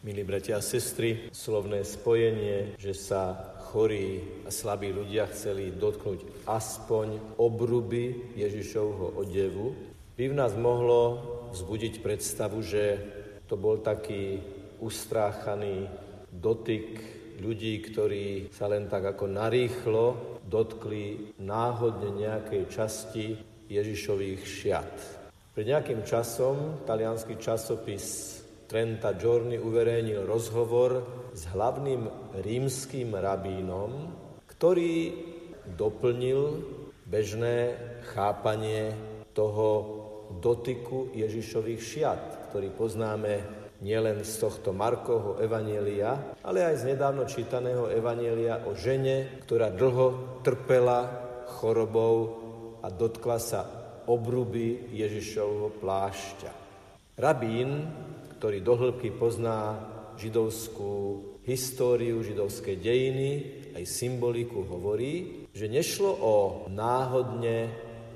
Milí bratia a sestry, slovné spojenie, že sa chorí a slabí ľudia chceli dotknúť aspoň obruby Ježišovho odevu, by v nás mohlo vzbudiť predstavu, že to bol taký ustráchaný dotyk ľudí, ktorí sa len tak ako narýchlo dotkli náhodne nejakej časti Ježišových šiat. Pred nejakým časom talianský časopis Trenta Giorni uverejnil rozhovor s hlavným rímským rabínom, ktorý doplnil bežné chápanie toho dotyku Ježišových šiat, ktorý poznáme nielen z tohto Markovho evanielia, ale aj z nedávno čítaného evanielia o žene, ktorá dlho trpela chorobou a dotkla sa obruby Ježišovho plášťa. Rabín ktorý dohlbky pozná židovskú históriu, židovské dejiny, aj symboliku, hovorí, že nešlo o náhodne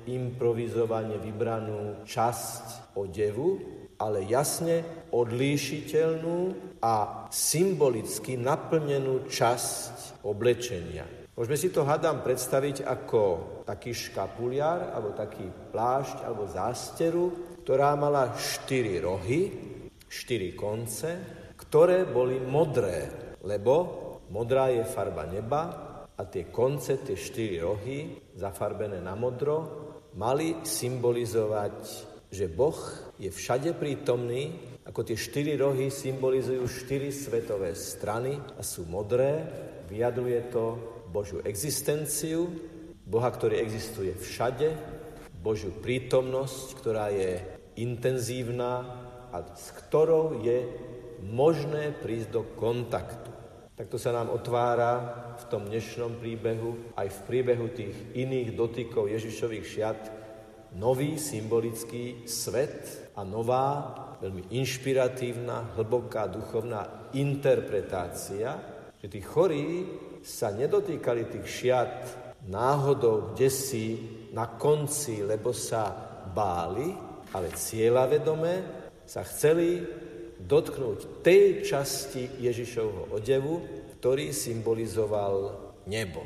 improvizovane vybranú časť odevu, ale jasne odlíšiteľnú a symbolicky naplnenú časť oblečenia. Môžeme si to, hadám, predstaviť ako taký škapuliar, alebo taký plášť, alebo zásteru, ktorá mala štyri rohy, štyri konce, ktoré boli modré, lebo modrá je farba neba a tie konce, tie štyri rohy, zafarbené na modro, mali symbolizovať, že Boh je všade prítomný, ako tie štyri rohy symbolizujú štyri svetové strany a sú modré, vyjadruje to Božiu existenciu, Boha, ktorý existuje všade, Božiu prítomnosť, ktorá je intenzívna, a s ktorou je možné prísť do kontaktu. Takto sa nám otvára v tom dnešnom príbehu, aj v príbehu tých iných dotykov Ježišových šiat, nový symbolický svet a nová, veľmi inšpiratívna, hlboká duchovná interpretácia, že tí chorí sa nedotýkali tých šiat náhodou kde si na konci, lebo sa báli, ale cieľavedome sa chceli dotknúť tej časti Ježišovho odevu, ktorý symbolizoval nebo.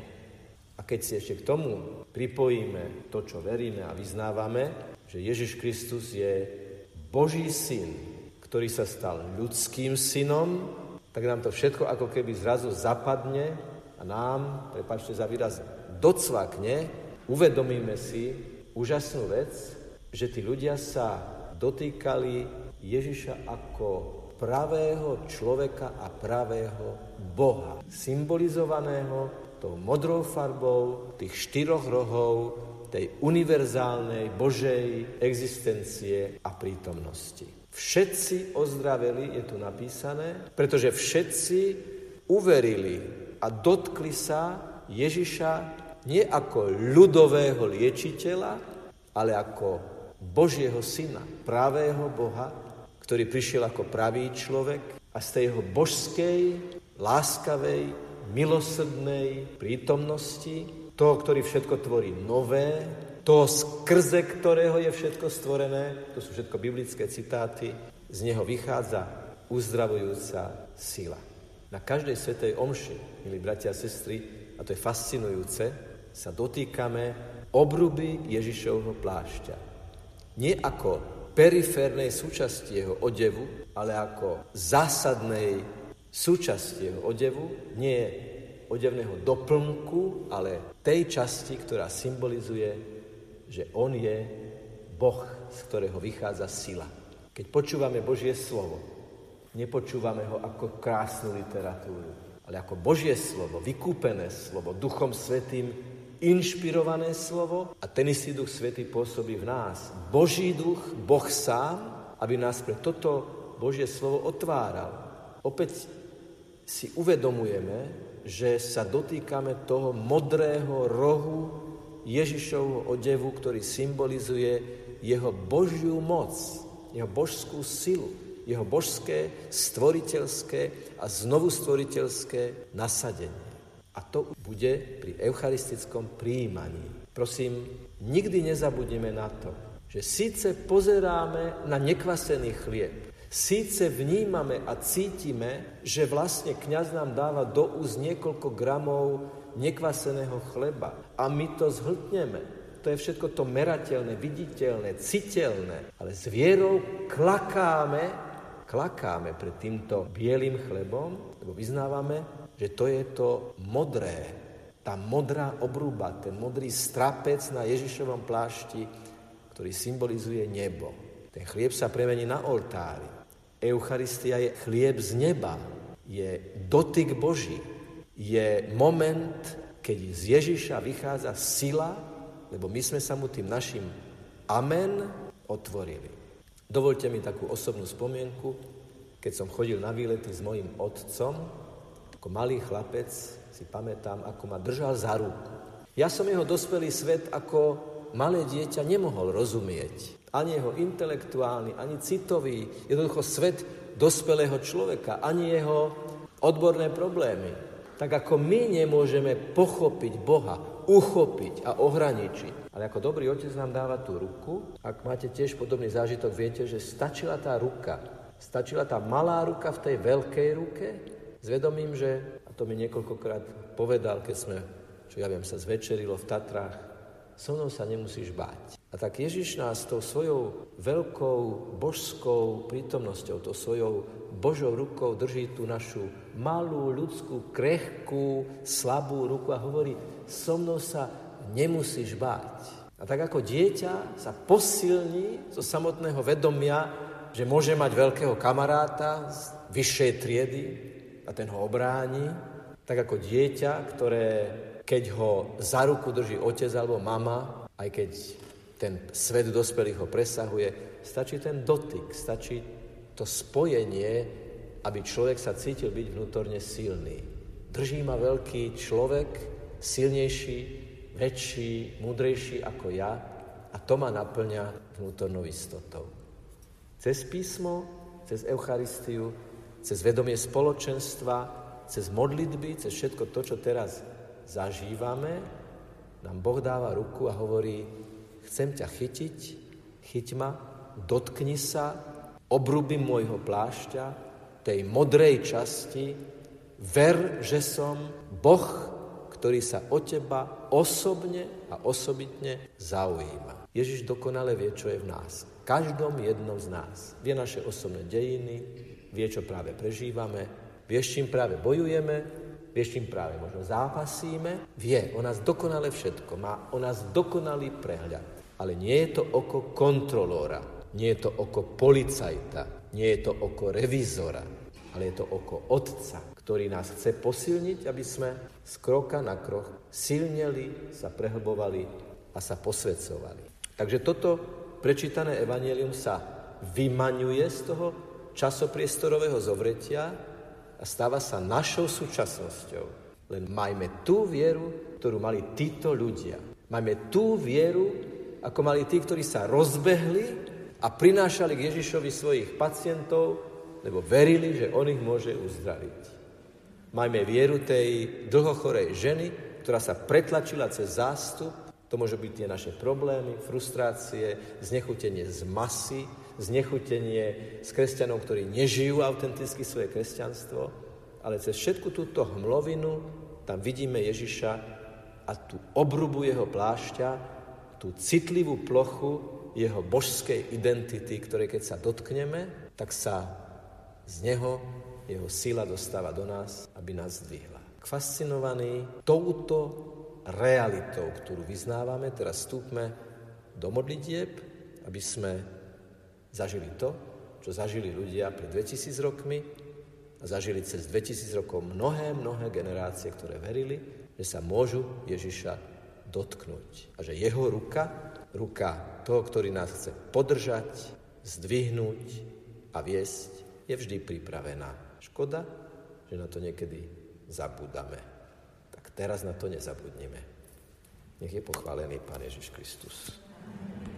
A keď si ešte k tomu pripojíme to, čo veríme a vyznávame, že Ježiš Kristus je Boží syn, ktorý sa stal ľudským synom, tak nám to všetko ako keby zrazu zapadne a nám, prepačte za výraz, docvakne, uvedomíme si úžasnú vec, že tí ľudia sa dotýkali Ježiša ako pravého človeka a pravého Boha, symbolizovaného tou modrou farbou tých štyroch rohov tej univerzálnej Božej existencie a prítomnosti. Všetci ozdraveli, je tu napísané, pretože všetci uverili a dotkli sa Ježiša nie ako ľudového liečiteľa, ale ako Božieho syna, pravého Boha, ktorý prišiel ako pravý človek a z tej jeho božskej, láskavej, milosrdnej prítomnosti, toho, ktorý všetko tvorí nové, toho skrze ktorého je všetko stvorené, to sú všetko biblické citáty, z neho vychádza uzdravujúca sila. Na každej svetej omši, milí bratia a sestry, a to je fascinujúce, sa dotýkame obruby Ježišovho plášťa. Nie ako periférnej súčasti jeho odevu, ale ako zásadnej súčasti jeho odevu, nie odevného doplnku, ale tej časti, ktorá symbolizuje, že on je Boh, z ktorého vychádza sila. Keď počúvame Božie slovo, nepočúvame ho ako krásnu literatúru, ale ako Božie slovo, vykúpené slovo, Duchom Svetým inšpirované slovo a ten istý Duch Svetý pôsobí v nás. Boží duch, Boh sám, aby nás pre toto Božie slovo otváral. Opäť si uvedomujeme, že sa dotýkame toho modrého rohu Ježišovho odevu, ktorý symbolizuje jeho Božiu moc, jeho božskú silu, jeho božské, stvoriteľské a znovu stvoriteľské nasadenie. A to bude pri eucharistickom príjmaní. Prosím, nikdy nezabudneme na to, že síce pozeráme na nekvasený chlieb, Síce vnímame a cítime, že vlastne kňaz nám dáva do úst niekoľko gramov nekvaseného chleba a my to zhltneme. To je všetko to merateľné, viditeľné, citeľné. Ale s vierou klakáme, klakáme pred týmto bielým chlebom, lebo vyznávame, že to je to modré, tá modrá obrúba, ten modrý strapec na Ježišovom plášti, ktorý symbolizuje nebo. Ten chlieb sa premení na oltári. Eucharistia je chlieb z neba, je dotyk Boží, je moment, keď z Ježiša vychádza sila, lebo my sme sa mu tým našim amen otvorili. Dovolte mi takú osobnú spomienku, keď som chodil na výlety s mojim otcom, ako malý chlapec si pamätám, ako ma držal za ruku. Ja som jeho dospelý svet ako malé dieťa nemohol rozumieť ani jeho intelektuálny, ani citový, jednoducho svet dospelého človeka, ani jeho odborné problémy. Tak ako my nemôžeme pochopiť Boha, uchopiť a ohraničiť. Ale ako dobrý otec nám dáva tú ruku. Ak máte tiež podobný zážitok, viete, že stačila tá ruka, stačila tá malá ruka v tej veľkej ruke, s vedomím, že, a to mi niekoľkokrát povedal, keď sme, čo ja viem, sa zvečerilo v Tatrách, so mnou sa nemusíš báť. A tak Ježiš nás tou svojou veľkou božskou prítomnosťou, tou svojou Božou rukou drží tú našu malú, ľudskú, krehkú, slabú ruku a hovorí, so mnou sa nemusíš báť. A tak ako dieťa sa posilní zo samotného vedomia, že môže mať veľkého kamaráta z vyššej triedy a ten ho obráni, tak ako dieťa, ktoré keď ho za ruku drží otec alebo mama, aj keď ten svet dospelých ho presahuje. Stačí ten dotyk, stačí to spojenie, aby človek sa cítil byť vnútorne silný. Drží ma veľký človek, silnejší, väčší, múdrejší ako ja a to ma naplňa vnútornou istotou. Cez písmo, cez Eucharistiu, cez vedomie spoločenstva, cez modlitby, cez všetko to, čo teraz zažívame, nám Boh dáva ruku a hovorí, chcem ťa chytiť, chyť ma, dotkni sa, obruby môjho plášťa, tej modrej časti, ver, že som Boh, ktorý sa o teba osobne a osobitne zaujíma. Ježiš dokonale vie, čo je v nás. Každom jednom z nás. Vie naše osobné dejiny, vie, čo práve prežívame, vie, s čím práve bojujeme, vie, s čím práve možno zápasíme, vie o nás dokonale všetko, má o nás dokonalý prehľad. Ale nie je to oko kontrolóra, nie je to oko policajta, nie je to oko revízora, ale je to oko Otca, ktorý nás chce posilniť, aby sme z kroka na krok silneli, sa prehlbovali a sa posvedcovali. Takže toto prečítané evanelium sa vymaňuje z toho časopriestorového zovretia a stáva sa našou súčasnosťou. Len majme tú vieru, ktorú mali títo ľudia. Majme tú vieru, ako mali tí, ktorí sa rozbehli a prinášali k Ježišovi svojich pacientov, lebo verili, že on ich môže uzdraviť. Majme vieru tej dlhochorej ženy, ktorá sa pretlačila cez zástup, to môžu byť tie naše problémy, frustrácie, znechutenie z masy, znechutenie s kresťanov, ktorí nežijú autenticky svoje kresťanstvo, ale cez všetku túto hmlovinu tam vidíme Ježiša a tú obrubu jeho plášťa, tú citlivú plochu jeho božskej identity, ktoré keď sa dotkneme, tak sa z neho jeho sila dostáva do nás, aby nás zdvihla. Fascinovaný touto realitou, ktorú vyznávame, teraz vstúpme do modlitieb, aby sme zažili to, čo zažili ľudia pred 2000 rokmi a zažili cez 2000 rokov mnohé, mnohé generácie, ktoré verili, že sa môžu Ježiša dotknúť. A že jeho ruka, ruka toho, ktorý nás chce podržať, zdvihnúť a viesť, je vždy pripravená. Škoda, že na to niekedy zabúdame. Tak teraz na to nezabudnime. Nech je pochválený Pán Ježiš Kristus.